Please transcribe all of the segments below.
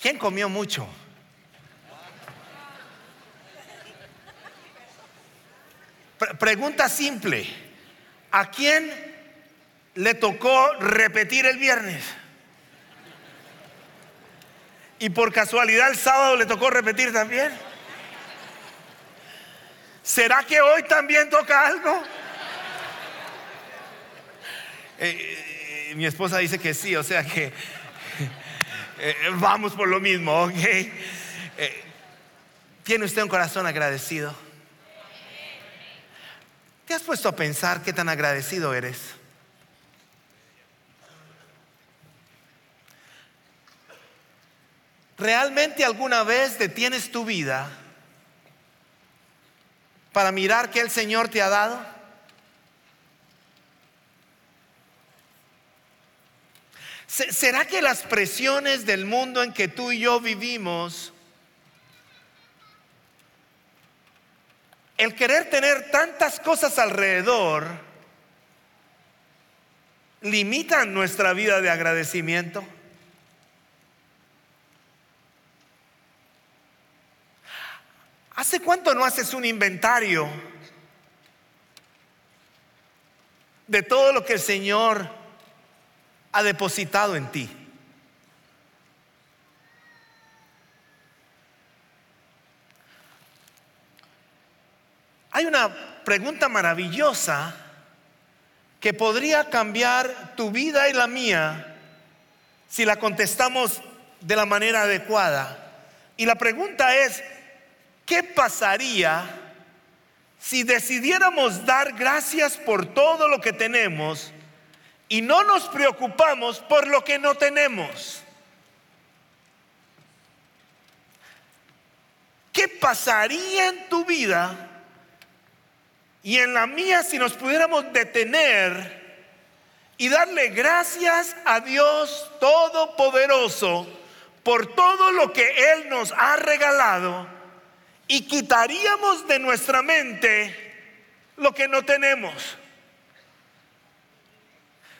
¿Quién comió mucho? pregunta simple. ¿A quién le tocó repetir el viernes? Y por casualidad el sábado le tocó repetir también. ¿Será que hoy también toca algo? Eh, eh, mi esposa dice que sí, o sea que eh, vamos por lo mismo, ¿ok? ¿Tiene usted un corazón agradecido? ¿Te has puesto a pensar qué tan agradecido eres? ¿Realmente alguna vez detienes tu vida para mirar qué el Señor te ha dado? ¿Será que las presiones del mundo en que tú y yo vivimos el querer tener tantas cosas alrededor limitan nuestra vida de agradecimiento. ¿Hace cuánto no haces un inventario de todo lo que el Señor ha depositado en ti? Hay una pregunta maravillosa que podría cambiar tu vida y la mía si la contestamos de la manera adecuada. Y la pregunta es, ¿qué pasaría si decidiéramos dar gracias por todo lo que tenemos y no nos preocupamos por lo que no tenemos? ¿Qué pasaría en tu vida y en la mía si nos pudiéramos detener y darle gracias a Dios Todopoderoso por todo lo que Él nos ha regalado y quitaríamos de nuestra mente lo que no tenemos.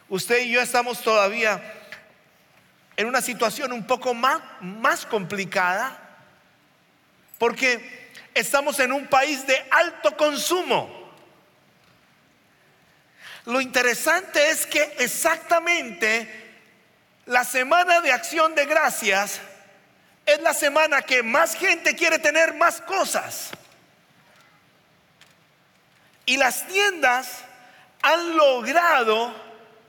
Usted y yo estamos todavía en una situación un poco más, más complicada porque estamos en un país de alto consumo. Lo interesante es que exactamente la semana de acción de gracias es la semana que más gente quiere tener más cosas. Y las tiendas han logrado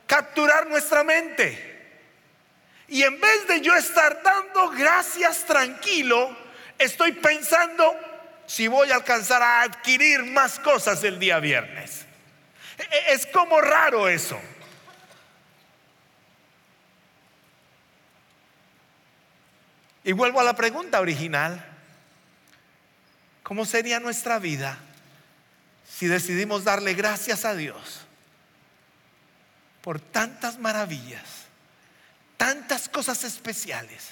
capturar nuestra mente. Y en vez de yo estar dando gracias tranquilo, estoy pensando si voy a alcanzar a adquirir más cosas el día viernes. E-, es como raro eso. Y vuelvo a la pregunta original. ¿Cómo sería nuestra vida si decidimos darle gracias a Dios por tantas maravillas, tantas cosas especiales,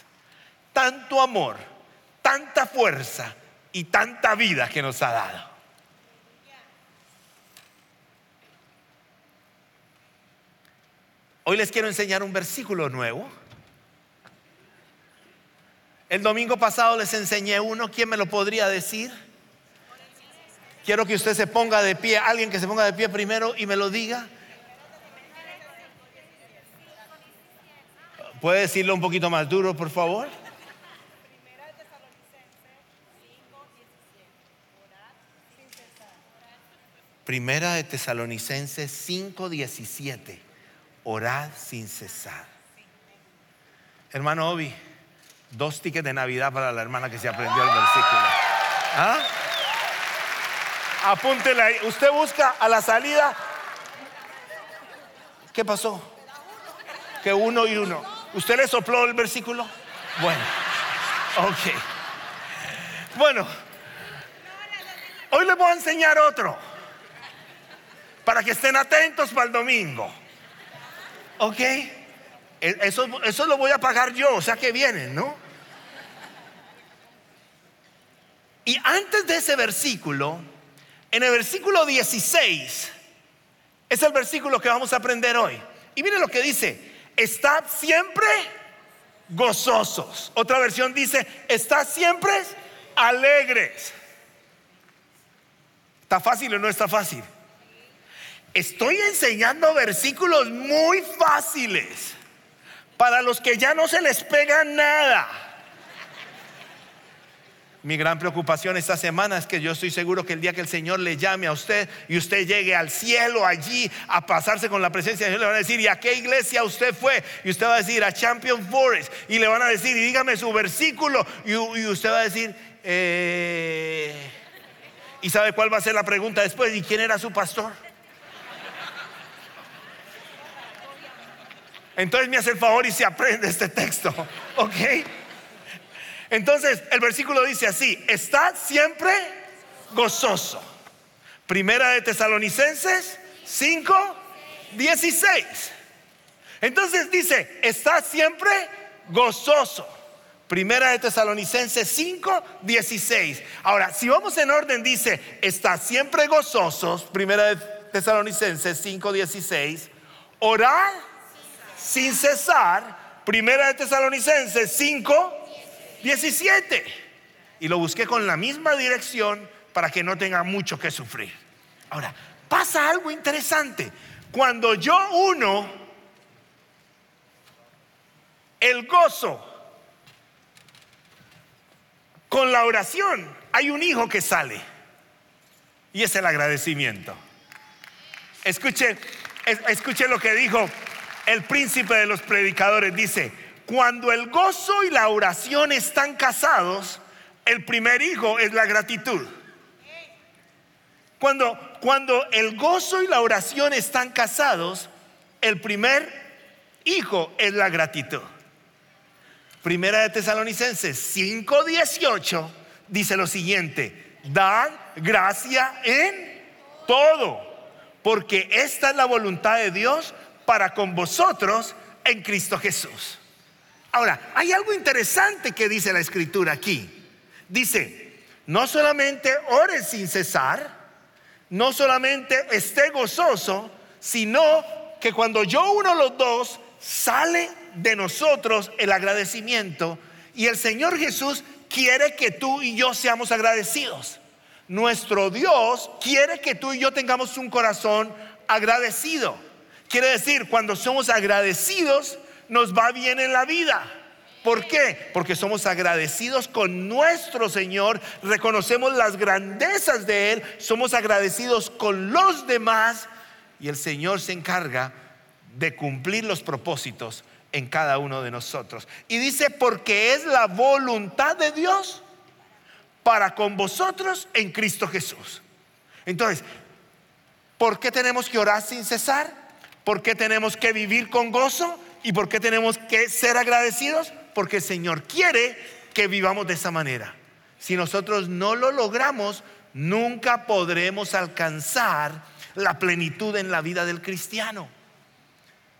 tanto amor, tanta fuerza y tanta vida que nos ha dado? Hoy les quiero enseñar un versículo nuevo. El domingo pasado les enseñé uno. ¿Quién me lo podría decir? Quiero que usted se ponga de pie, alguien que se ponga de pie primero y me lo diga. ¿Puede decirlo un poquito más duro, por favor? Primera de Tesalonicenses 5:17 orad sin cesar. Hermano Obi, dos tickets de Navidad para la hermana que se aprendió el versículo. ¿Ah? Apúntela ahí. Usted busca a la salida. ¿Qué pasó? Que uno y uno. ¿Usted le sopló el versículo? Bueno, ok. Bueno, hoy les voy a enseñar otro. Para que estén atentos para el domingo. ¿Ok? E, eso, eso lo voy a pagar yo, o sea que vienen, ¿no? Y antes de ese versículo, en el versículo 16, es el versículo que vamos a aprender hoy. Y mire lo que dice, estad siempre gozosos. Otra versión dice, está siempre alegres. ¿Está fácil o no está fácil? Estoy enseñando versículos muy fáciles para los que ya no se les pega nada. Mi gran preocupación esta semana es que yo estoy seguro que el día que el Señor le llame a usted y usted llegue al cielo allí a pasarse con la presencia de Dios, le van a decir, ¿y a qué iglesia usted fue? Y usted va a decir, a Champion Forest. Y le van a decir, y dígame su versículo. Y, usted va a decir, eh... ¿y sabe cuál va a ser la pregunta después? ¿Y quién era su pastor? Entonces me hace el favor y se aprende este texto, ¿ok? Entonces el versículo dice así, está siempre gozoso. Primera de Tesalonicenses 5, 16. Entonces dice, está siempre gozoso. Primera de Tesalonicenses 5, 16. Ahora, si vamos en orden, dice, está siempre gozosos. Primera de Tesalonicenses 5, 16. Orar sin cesar. Primera de Tesalonicenses 5, 17. Y lo busqué con la misma dirección para que no tenga mucho que sufrir. Ahora, pasa algo interesante. Cuando yo uno el gozo con la oración, hay un hijo que sale. Y es el agradecimiento. Escuche, escuche lo que dijo el príncipe de los predicadores dice, cuando el gozo y la oración están casados, el primer hijo es la gratitud. Cuando, cuando el gozo y la oración están casados, el primer hijo es la gratitud. Primera de Tesalonicenses 5:18 dice lo siguiente, dan gracia en todo, porque esta es la voluntad de Dios para con vosotros en Cristo Jesús. Ahora, hay algo interesante que dice la escritura aquí. Dice, no solamente ore sin cesar, no solamente esté gozoso, sino que cuando yo uno los dos, sale de nosotros el agradecimiento y el Señor Jesús quiere que tú y yo seamos agradecidos. Nuestro Dios quiere que tú y yo tengamos un corazón agradecido. Quiere decir, cuando somos agradecidos, nos va bien en la vida. ¿Por qué? Porque somos agradecidos con nuestro Señor, reconocemos las grandezas de Él, somos agradecidos con los demás y el Señor se encarga de cumplir los propósitos en cada uno de nosotros. Y dice, porque es la voluntad de Dios para con vosotros en Cristo Jesús. Entonces, ¿por qué tenemos que orar sin cesar? ¿Por qué tenemos que vivir con gozo? ¿Y por qué tenemos que ser agradecidos? Porque el Señor quiere que vivamos de esa manera. Si nosotros no lo logramos, nunca podremos alcanzar la plenitud en la vida del cristiano.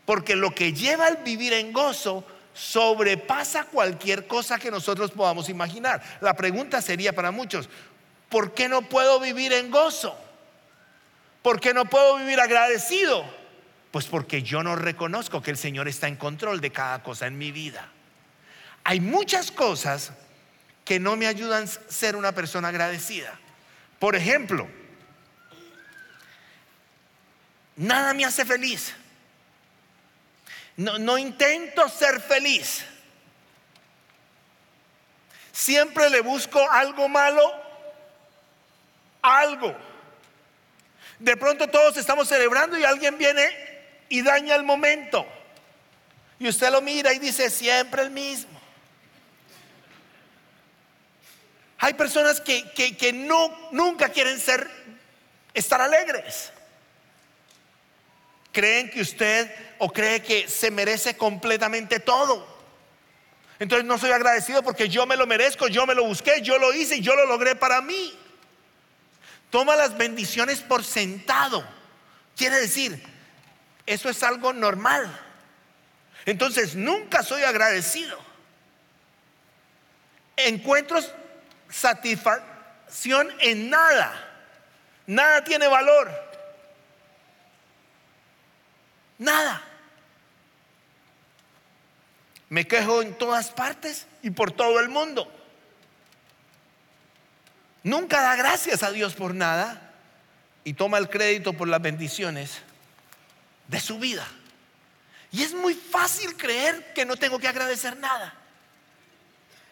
Porque lo que lleva al vivir en gozo sobrepasa cualquier cosa que nosotros podamos imaginar. La pregunta sería para muchos, ¿por qué no puedo vivir en gozo? ¿Por qué no puedo vivir agradecido? Pues porque yo no reconozco que el Señor está en control de cada cosa en mi vida. Hay muchas cosas que no me ayudan a ser una persona agradecida. Por ejemplo, nada me hace feliz. No, intento ser feliz. Siempre le busco algo malo, algo. De pronto todos estamos celebrando y alguien viene y daña el momento. Y usted lo mira y dice siempre el mismo. Hay personas que, que, no, nunca quieren ser, estar alegres. Creen que usted o cree que se merece completamente todo. Entonces no soy agradecido porque yo me lo merezco, yo me lo busqué, yo lo hice y yo lo logré para mí. Toma las bendiciones por sentado. Quiere decir, eso es algo normal. Entonces nunca soy agradecido. Encuentro satisfacción en nada. Nada tiene valor. Nada. Me quejo en todas partes y por todo el mundo. Nunca da gracias a Dios por nada y toma el crédito por las bendiciones de su vida. Y es muy fácil creer que no tengo que agradecer nada.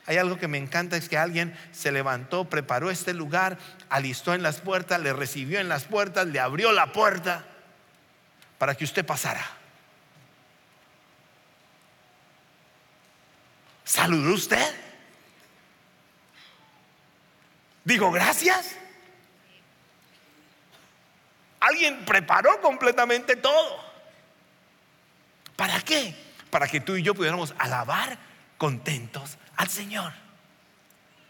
Hay algo que me encanta, es que alguien se levantó, preparó este lugar, alistó en las puertas, le recibió en las puertas, le abrió la puerta para que usted pasara. ¿Saludó usted? Digo, gracias. Alguien preparó completamente todo. ¿Para qué? Para que tú y yo pudiéramos alabar contentos al Señor.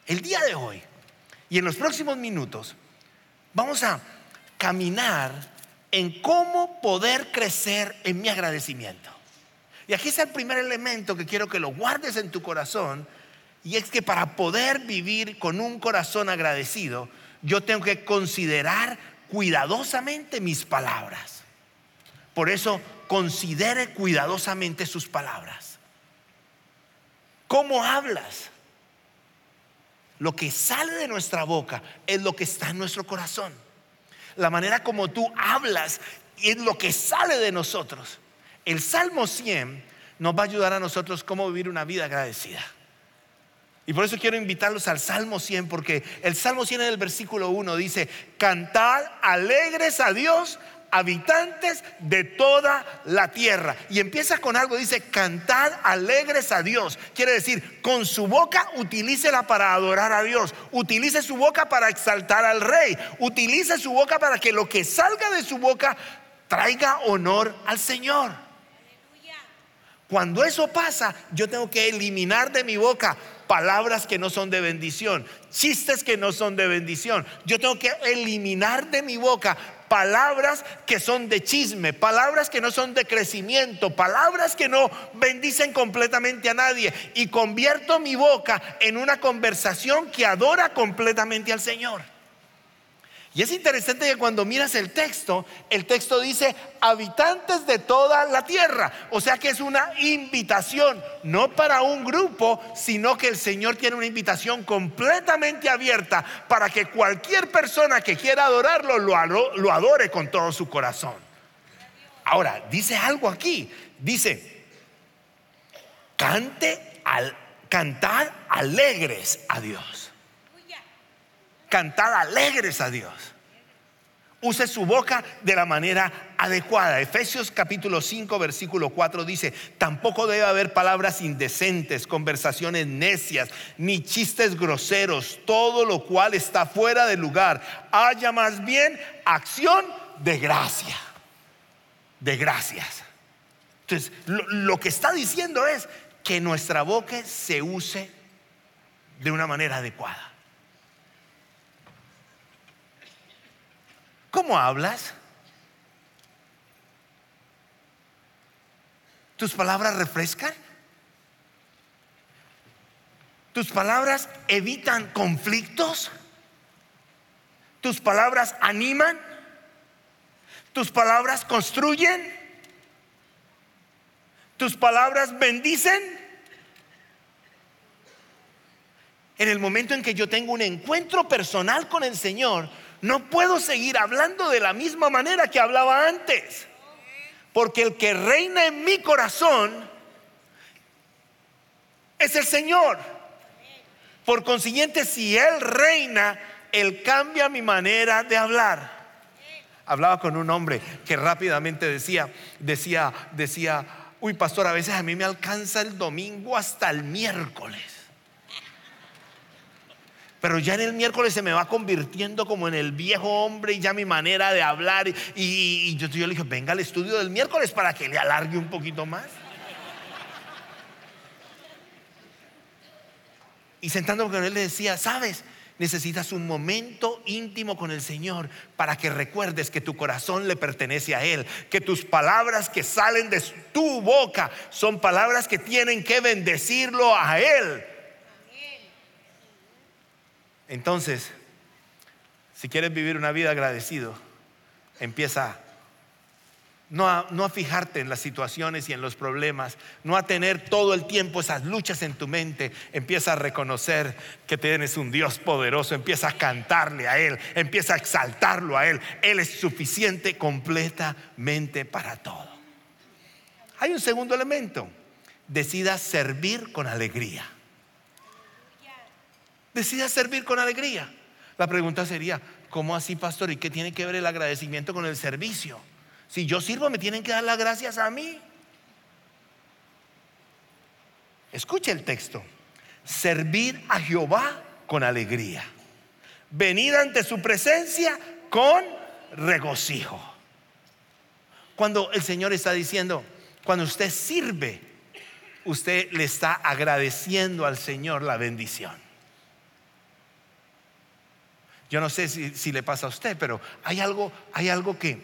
El día de hoy y en los próximos minutos vamos a caminar en cómo poder crecer en mi agradecimiento. Y aquí está el primer elemento que quiero que lo guardes en tu corazón. Y es que para poder vivir con un corazón agradecido, yo tengo que considerar cuidadosamente mis palabras. Por eso, considere cuidadosamente sus palabras. ¿Cómo hablas? Lo que sale de nuestra boca es lo que está en nuestro corazón. La manera como tú hablas es lo que sale de nosotros. El Salmo 100 nos va a ayudar a nosotros cómo vivir una vida agradecida. Y por eso quiero invitarlos al Salmo 100, porque el Salmo 100 en el versículo 1 dice, cantad alegres a Dios, habitantes de toda la tierra. Y empieza con algo, dice, cantad alegres a Dios. Quiere decir, con su boca utilícela para adorar a Dios, utilice su boca para exaltar al rey, utilice su boca para que lo que salga de su boca traiga honor al Señor. Cuando eso pasa, yo tengo que eliminar de mi boca palabras que no son de bendición, chistes que no son de bendición. Yo tengo que eliminar de mi boca palabras que son de chisme, palabras que no son de crecimiento, palabras que no bendicen completamente a nadie y convierto mi boca en una conversación que adora completamente al Señor. Y es interesante que cuando miras el texto, el texto dice habitantes de toda la tierra. O sea que es una invitación, no para un grupo, sino que el Señor tiene una invitación completamente abierta para que cualquier persona que quiera adorarlo lo, adore con todo su corazón. Ahora, dice algo aquí. Dice, cante al, cantad alegres a Dios cantar alegres a Dios. Use su boca de la manera adecuada. Efesios capítulo 5 versículo 4 dice, tampoco debe haber palabras indecentes, conversaciones necias, ni chistes groseros, todo lo cual está fuera de lugar. Haya más bien acción de gracia. De gracias. Entonces, lo, lo que está diciendo es que nuestra boca se use de una manera adecuada. ¿Cómo hablas? ¿Tus palabras refrescan? ¿Tus palabras evitan conflictos? ¿Tus palabras animan? ¿Tus palabras construyen? ¿Tus palabras bendicen? En el momento en que yo tengo un encuentro personal con el Señor, no puedo seguir hablando de la misma manera que hablaba antes. Porque el que reina en mi corazón es el Señor. Por consiguiente, si Él reina, Él cambia mi manera de hablar. Hablaba con un hombre que rápidamente decía, decía, decía, uy pastor, a veces a mí me alcanza el domingo hasta el miércoles pero ya en el miércoles se me va convirtiendo como en el viejo hombre y ya mi manera de hablar. Y, yo, le dije, venga al estudio del miércoles para que le alargue un poquito más. Y sentándome con él le decía, sabes, necesitas un momento íntimo con el Señor para que recuerdes que tu corazón le pertenece a Él, que tus palabras que salen de tu boca son palabras que tienen que bendecirlo a Él. Entonces, si quieres vivir una vida agradecido, empieza no a, no a, fijarte en las situaciones y en los problemas, no a tener todo el tiempo esas luchas en tu mente. Empieza a reconocer que tienes un Dios poderoso, empieza a cantarle a Él, empieza a exaltarlo a Él. Él es suficiente completamente para todo. Hay un segundo elemento, decida servir con alegría. Decida servir con alegría. La pregunta sería, ¿cómo así, pastor? ¿Y qué tiene que ver el agradecimiento con el servicio? Si yo sirvo, me tienen que dar las gracias a mí. Escuche el texto. Servir a Jehová con alegría. Venir ante su presencia con regocijo. Cuando el Señor está diciendo, cuando usted sirve, usted le está agradeciendo al Señor la bendición. Yo no sé si, le pasa a usted, pero hay algo, hay algo que,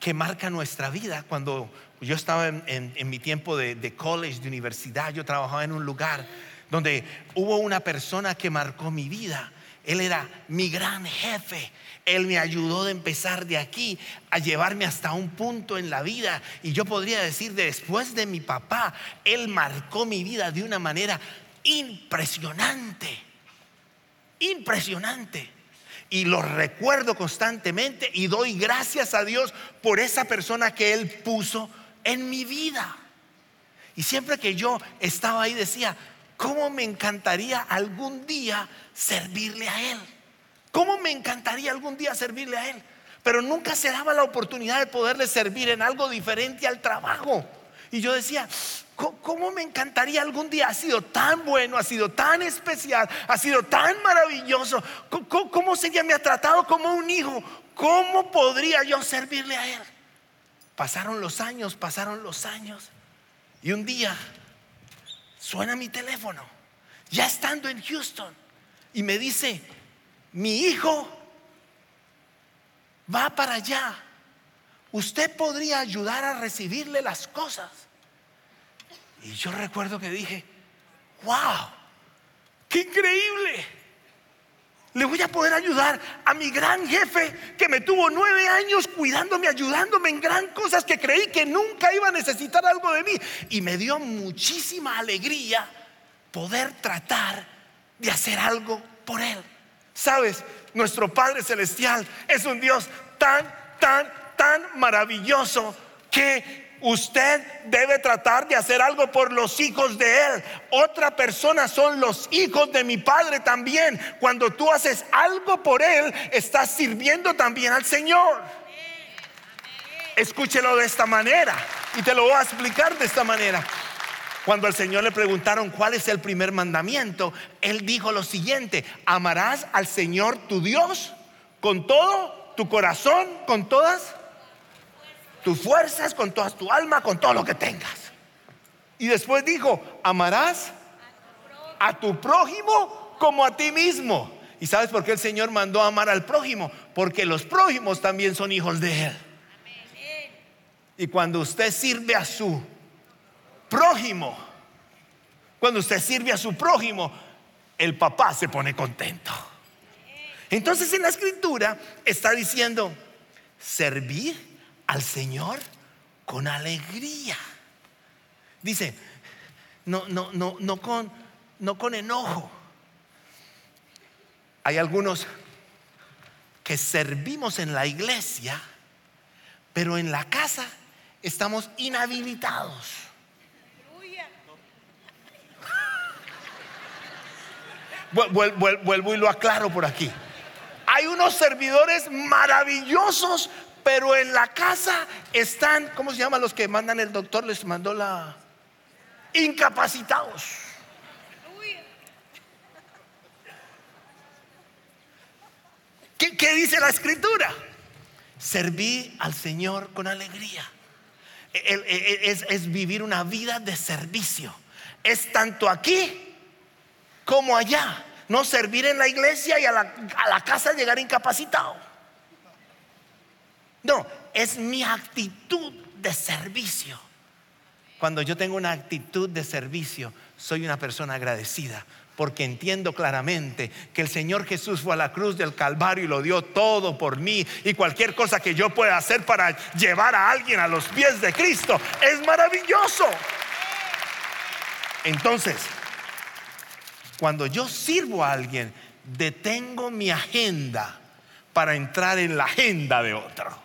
que marca nuestra vida. Cuando yo estaba en, mi tiempo de, de, college, de universidad, yo trabajaba en un lugar donde hubo una persona que marcó mi vida. Él era mi gran jefe. Él me ayudó de empezar de aquí a llevarme hasta un punto en la vida. Y yo podría decir, después de mi papá, Él marcó mi vida de una manera impresionante. Impresionante y lo recuerdo constantemente y doy gracias a Dios por esa persona que Él puso en mi vida. Y siempre que yo estaba ahí decía, ¿cómo me encantaría algún día servirle a Él? ¿Cómo me encantaría algún día servirle a Él? Pero nunca se daba la oportunidad de poderle servir en algo diferente al trabajo. Y yo decía, ¿Cómo me encantaría algún día? Ha sido tan bueno, ha sido tan especial, ha sido tan maravilloso. ¿Cómo, sería? Me ha tratado como un hijo. ¿Cómo podría yo servirle a él? Pasaron los años, pasaron los años. Y un día suena mi teléfono, ya estando en Houston, y me dice, mi hijo va para allá. Usted podría ayudar a recibirle las cosas. Y yo recuerdo que dije, wow, qué increíble. Le voy a poder ayudar a mi gran jefe que me tuvo nueve años cuidándome, ayudándome en gran cosas que creí que nunca iba a necesitar algo de mí. Y me dio muchísima alegría poder tratar de hacer algo por él. Sabes, nuestro Padre Celestial es un Dios tan, tan, tan maravilloso que Usted debe tratar de hacer algo por los hijos de Él. Otra persona son los hijos de mi Padre también. Cuando tú haces algo por Él, estás sirviendo también al Señor. Escúchelo de esta manera y te lo voy a explicar de esta manera. Cuando al Señor le preguntaron cuál es el primer mandamiento, Él dijo lo siguiente, amarás al Señor tu Dios con todo tu corazón, con todas tus fuerzas, con toda tu alma, con todo lo que tengas. Y después dijo, amarás a tu prójimo como a ti mismo. ¿Y sabes por qué el Señor mandó a amar al prójimo? Porque los prójimos también son hijos de Él. Y cuando usted sirve a su prójimo, cuando usted sirve a su prójimo, el papá se pone contento. Entonces en la escritura está diciendo, servir al Señor con alegría. Dice, no, no, no, no con, no con enojo. Hay algunos que servimos en la iglesia, pero en la casa estamos inhabilitados. Vuelvo y lo aclaro por aquí. Hay unos servidores maravillosos, pero en la casa están, ¿cómo se llaman los que mandan el doctor? Les mandó la... Incapacitados. ¿Qué, dice la escritura? Serví al Señor con alegría. Es, es vivir una vida de servicio. Es tanto aquí como allá. No servir en la iglesia y a la casa llegar incapacitado. No, es mi actitud de servicio. cuando yo tengo una actitud de servicio, soy una persona agradecida porque entiendo claramente que el Señor Jesús fue a la cruz del Calvario y lo dio todo por mí y cualquier cosa que yo pueda hacer para llevar a alguien a los pies de Cristo es maravilloso. Entonces, cuando yo sirvo a alguien, detengo mi agenda para entrar en la agenda de otro.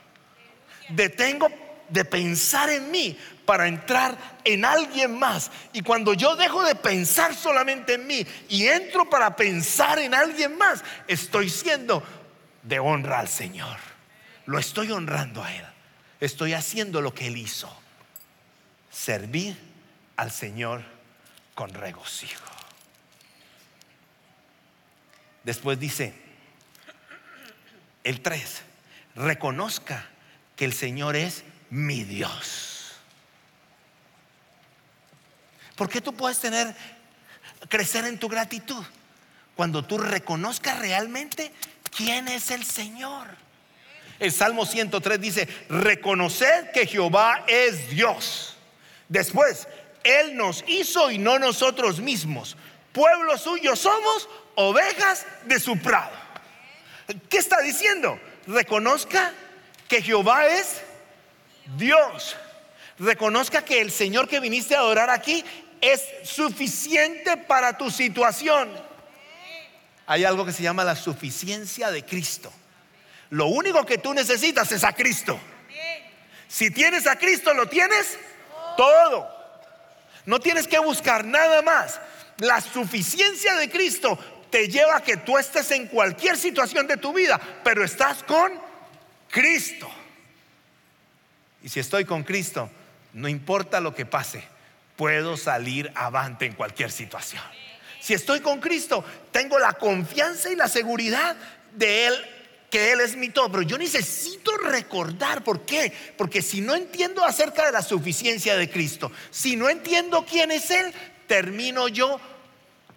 Detengo de pensar en mí para entrar en alguien más. Y cuando yo dejo de pensar solamente en mí y entro para pensar en alguien más, estoy siendo de honra al Señor. Lo estoy honrando a Él. Estoy haciendo lo que Él hizo. Servir al Señor con regocijo. Después dice, el 3, reconozca que el Señor es mi Dios. ¿Por qué tú puedes tener, crecer en tu gratitud? Cuando tú reconozcas realmente quién es el Señor. El Salmo 103 dice, reconocer que Jehová es Dios. Después, Él nos hizo y no nosotros mismos. Pueblo suyo somos, ovejas de su prado. ¿Qué está diciendo? Reconozca que Jehová es Dios. Reconozca que el Señor que viniste a adorar aquí es suficiente para tu situación. Hay algo que se llama la suficiencia de Cristo. Lo único que tú necesitas es a Cristo. Si tienes a Cristo, lo tienes todo. No tienes que buscar nada más. La suficiencia de Cristo te lleva a que tú estés en cualquier situación de tu vida, pero estás con Cristo. Y si estoy con Cristo, no importa lo que pase, puedo salir avante en cualquier situación. Si estoy con Cristo, tengo la confianza y la seguridad de Él, que Él es mi todo. Pero yo necesito recordar, ¿por qué? Porque si no entiendo acerca de la suficiencia de Cristo, si no entiendo quién es Él, termino yo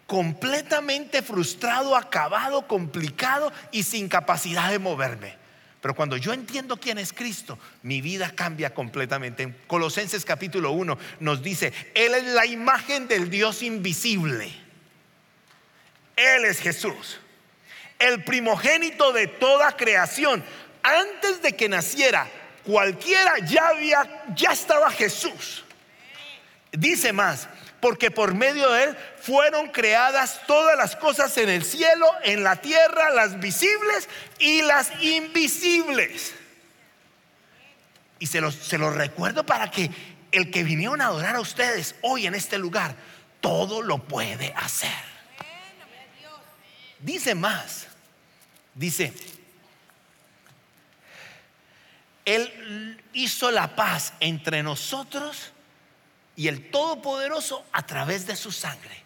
completamente frustrado, acabado, complicado y sin capacidad de moverme. Pero cuando yo entiendo quién es Cristo, mi vida cambia completamente. En Colosenses capítulo 1 nos dice, Él es la imagen del Dios invisible. Él es Jesús, el primogénito de toda creación. Antes de que naciera cualquiera, ya había, ya estaba Jesús. Dice más, porque por medio de Él fueron creadas todas las cosas en el cielo, en la tierra, las visibles y las invisibles. Y se los, se recuerdo para que el que vinieron a adorar a ustedes hoy en este lugar, todo lo puede hacer. Dice más, dice, Él hizo la paz entre nosotros y el Todopoderoso a través de su sangre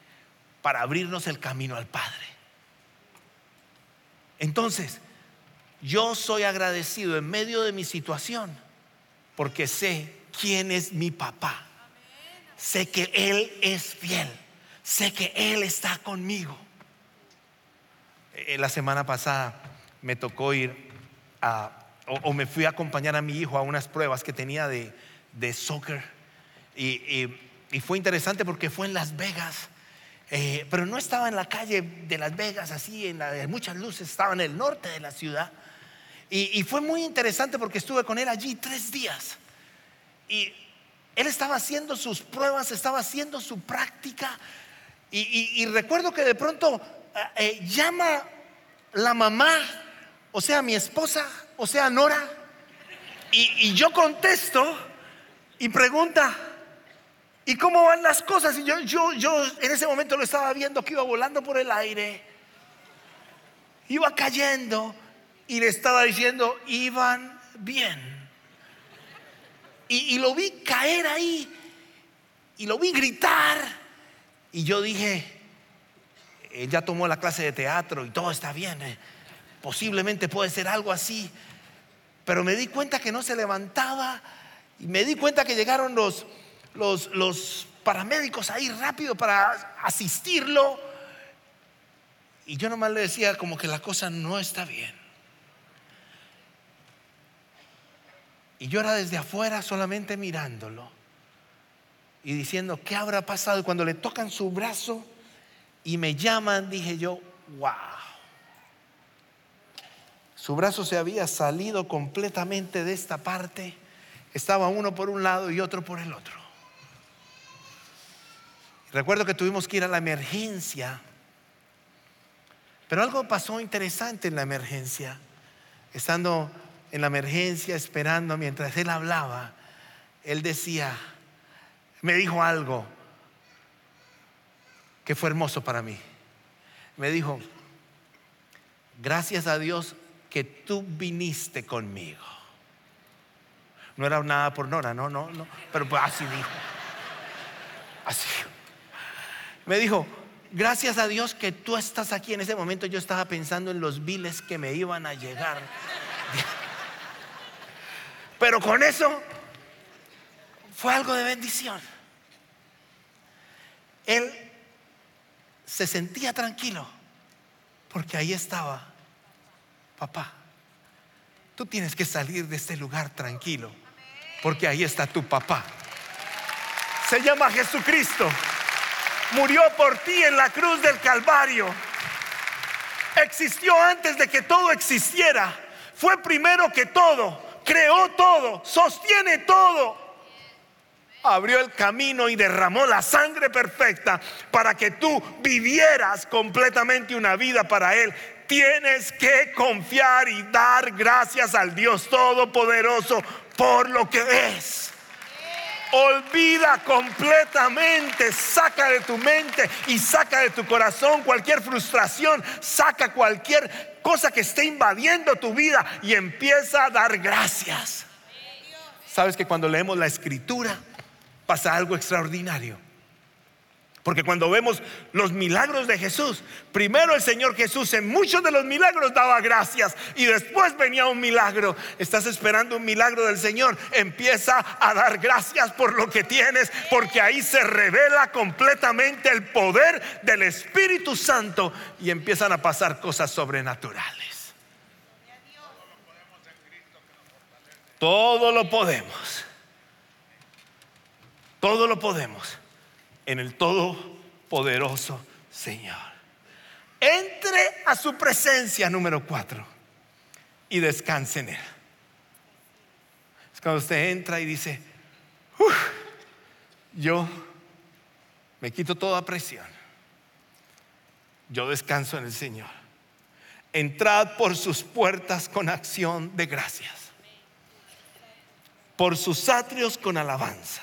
para abrirnos el camino al Padre. Entonces, yo soy agradecido en medio de mi situación porque sé quién es mi papá. Sé que Él es fiel. Sé que Él está conmigo. Eh, la semana pasada me tocó ir a, o, me fui a acompañar a mi hijo a unas pruebas que tenía de, de soccer y, fue interesante porque fue en Las Vegas. Eh, pero no estaba en la calle de Las Vegas, así, en la de muchas luces, estaba en el norte de la ciudad. Y, fue muy interesante porque estuve con él allí tres días. Y él estaba haciendo sus pruebas, estaba haciendo su práctica. Y, recuerdo que de pronto eh, eh, llama la mamá, o sea, mi esposa, o sea, Nora. y yo contesto y pregunta, ¿Y cómo van las cosas? Y yo, yo, yo en ese momento lo estaba viendo que iba volando por el aire, iba cayendo y le estaba diciendo, iban bien. Y, lo vi caer ahí y lo vi gritar. Y yo dije, ella tomó la clase de teatro y todo está bien. Eh, posiblemente puede ser algo así. Pero me di cuenta que no se levantaba y me di cuenta que llegaron los los, paramédicos ahí rápido para asistirlo. Y yo nomás le decía como que la cosa no está bien. Y yo era desde afuera solamente mirándolo. y diciendo, ¿qué habrá pasado? Y cuando le tocan su brazo y me llaman, dije yo, wow. Su brazo se había salido completamente de esta parte. Estaba uno por un lado y otro por el otro. Recuerdo que tuvimos que ir a la emergencia. Pero algo pasó interesante en la emergencia. Estando en la emergencia esperando mientras él hablaba, él decía, me dijo algo que fue hermoso para mí. Me dijo, gracias a Dios que tú viniste conmigo. No era nada por Nora, no, no, no, pero pues así dijo. Así. Me dijo, gracias a Dios que tú estás aquí. En ese momento yo estaba pensando en los viles que me iban a llegar. Pero con eso fue algo de bendición. Él se sentía tranquilo porque ahí estaba papá, tú tienes que salir de este lugar tranquilo, porque ahí está tu papá. Se llama Jesucristo. Murió por ti en la cruz del Calvario. Existió antes de que todo existiera. Fue primero que todo. Creó todo. Sostiene todo abrió el camino y derramó la sangre perfecta para que tú vivieras completamente una vida para Él tienes que confiar y dar gracias al Dios Todopoderoso por lo que es. Olvida completamente, saca de tu mente y saca de tu corazón cualquier frustración, saca cualquier cosa que esté invadiendo tu vida y empieza a dar gracias. Sabes que cuando leemos la escritura pasa algo extraordinario. Porque cuando vemos los milagros de Jesús, primero el Señor Jesús en muchos de los milagros daba gracias y después venía un milagro. Estás esperando un milagro del Señor, empieza a dar gracias por lo que tienes, porque ahí se revela completamente el poder del Espíritu Santo y empiezan a pasar cosas sobrenaturales. Todo lo podemos. Todo lo podemos en el Todopoderoso Señor. Entre a su presencia número cuatro y descanse en Él. Es cuando usted entra y dice, yo me quito toda presión. Yo descanso en el Señor. Entrad por sus puertas con acción de gracias. Por sus atrios con alabanza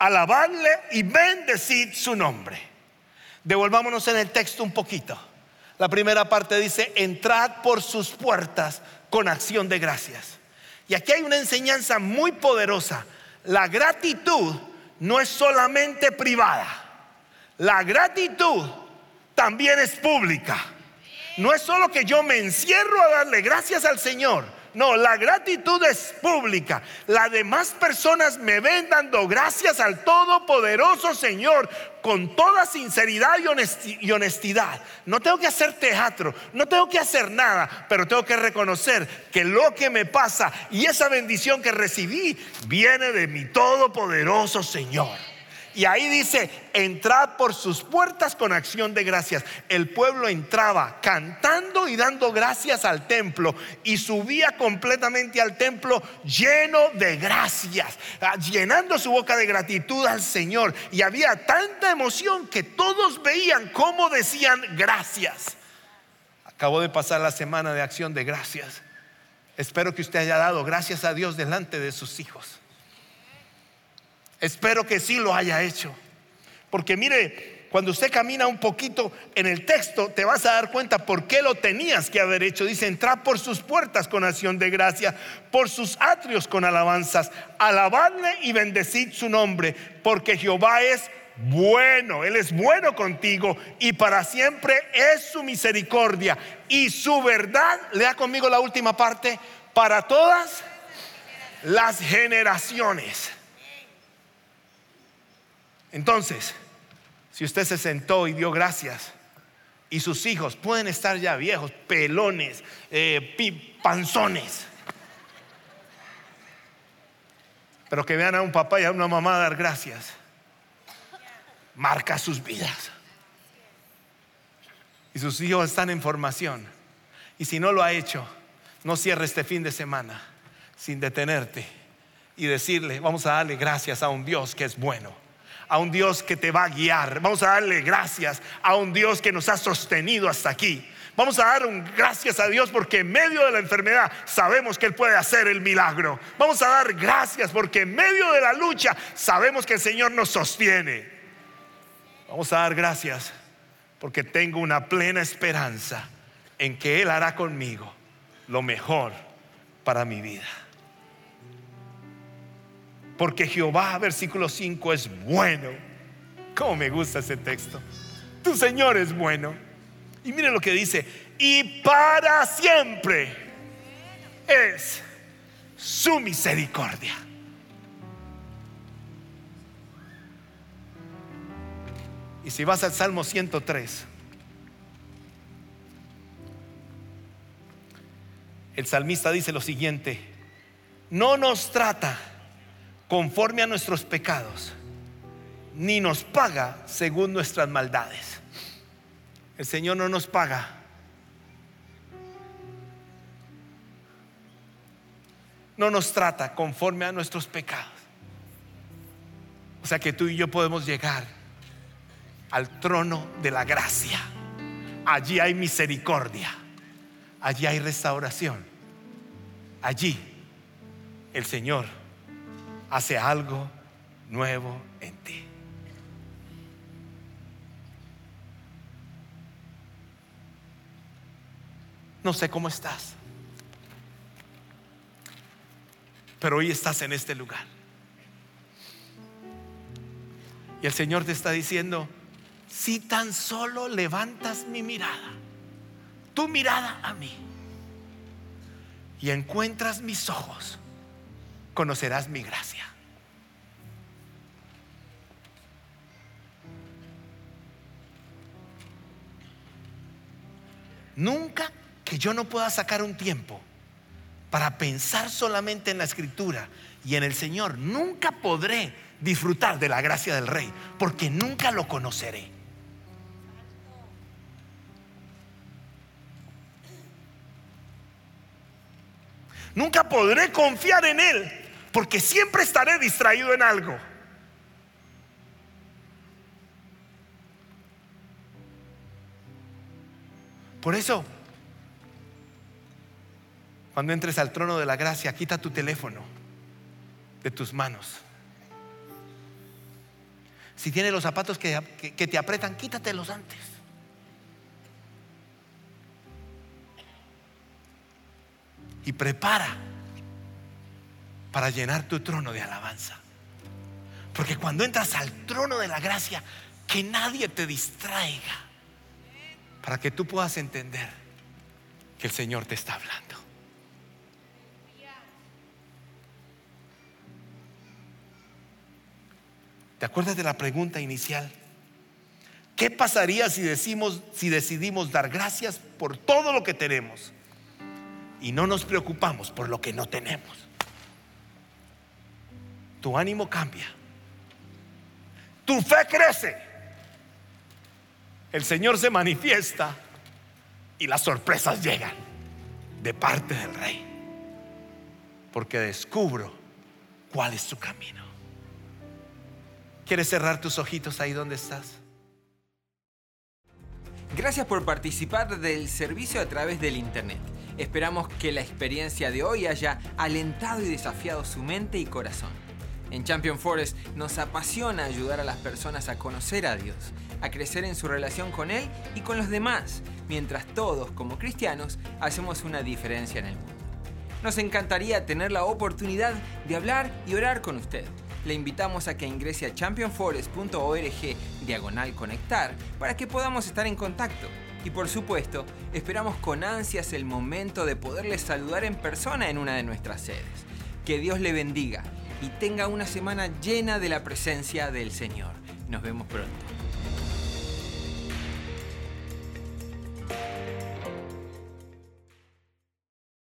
alabadle y bendecid su nombre. Devolvámonos en el texto un poquito. La primera parte dice, entrad por sus puertas con acción de gracias. Y aquí hay una enseñanza muy poderosa. La gratitud no es solamente privada. La gratitud también es pública. No es solo que yo me encierro a darle gracias al Señor no, la gratitud es pública. Las demás personas me ven dando gracias al Todopoderoso Señor con toda sinceridad y honestidad. No tengo que hacer teatro, no tengo que hacer nada, pero tengo que reconocer que lo que me pasa y esa bendición que recibí viene de mi Todopoderoso Señor. Y ahí dice, entrad por sus puertas con acción de gracias. El pueblo entraba cantando y dando gracias al templo y subía completamente al templo lleno de gracias, ah, llenando su boca de gratitud al Señor. Y había tanta emoción que todos veían cómo decían gracias. Acabo de pasar la semana de acción de gracias. Espero que usted haya dado gracias a Dios delante de sus hijos. Espero que sí lo haya hecho. Porque mire, cuando usted camina un poquito en el texto, te vas a dar cuenta por qué lo tenías que haber hecho. Dice, entrad por sus puertas con acción de gracia, por sus atrios con alabanzas, alabadle y bendecid su nombre, porque Jehová es bueno, Él es bueno contigo y para siempre es su misericordia y su verdad. Lea conmigo la última parte, para todas las generaciones. Entonces, si usted se sentó y dio gracias, y sus hijos pueden estar ya viejos, pelones, eh, panzones, pero que vean a un papá y a una mamá dar gracias, marca sus vidas. Y sus hijos están en formación. Y si no lo ha hecho, no cierre este fin de semana sin detenerte y decirle, vamos a darle gracias a un Dios que es bueno, a un Dios que te va a guiar, vamos a darle gracias a un Dios que nos ha sostenido hasta aquí. Vamos a dar un gracias a Dios porque en medio de la enfermedad sabemos que Él puede hacer el milagro. Vamos a dar gracias porque en medio de la lucha sabemos que el Señor nos sostiene. Vamos a dar gracias porque tengo una plena esperanza en que Él hará conmigo lo mejor para mi vida. Porque Jehová, versículo 5, es bueno. ¿Cómo me gusta ese texto? Tu Señor es bueno. Y mire lo que dice, y para siempre es su misericordia. Y si vas al Salmo 103, el salmista dice lo siguiente, no nos trata conforme a nuestros pecados, ni nos paga según nuestras maldades. El Señor no nos paga. No nos trata conforme a nuestros pecados. O sea que tú y yo podemos llegar al trono de la gracia. Allí hay misericordia. Allí hay restauración. Allí el Señor hace algo nuevo en ti. No sé cómo estás, pero hoy estás en este lugar. Y el Señor te está diciendo, si tan solo levantas mi mirada, tu mirada a mí, y encuentras mis ojos, conocerás mi gracia. Nunca que yo no pueda sacar un tiempo para pensar solamente en la escritura y en el Señor, nunca podré disfrutar de la gracia del Rey, porque nunca lo conoceré. Nunca podré confiar en Él porque siempre estaré distraído en algo. Por eso, cuando entres al trono de la gracia, quita tu teléfono de tus manos. Si tienes los zapatos que, que te apretan, quítatelos antes. Y prepara para llenar tu trono de alabanza. Porque cuando entras al trono de la gracia, que nadie te distraiga para que tú puedas entender que el Señor te está hablando. ¿Te acuerdas de la pregunta inicial? ¿Qué pasaría si decimos si decidimos dar gracias por todo lo que tenemos y no nos preocupamos por lo que no tenemos? Tu ánimo cambia. Tu fe crece. El Señor se manifiesta y las sorpresas llegan de parte del Rey. Porque descubro cuál es su camino. ¿Quieres cerrar tus ojitos ahí donde estás? Gracias por participar del servicio a través del Internet. Esperamos que la experiencia de hoy haya alentado y desafiado su mente y corazón. En Champion Forest nos apasiona ayudar a las personas a conocer a Dios, a crecer en su relación con Él y con los demás, mientras todos como cristianos hacemos una diferencia en el mundo. Nos encantaría tener la oportunidad de hablar y orar con usted. Le invitamos a que ingrese a championforest.org diagonal conectar para que podamos estar en contacto. Y por supuesto, esperamos con ansias el momento de poderle saludar en persona en una de nuestras sedes. Que Dios le bendiga y tenga una semana llena de la presencia del Señor. Nos vemos pronto.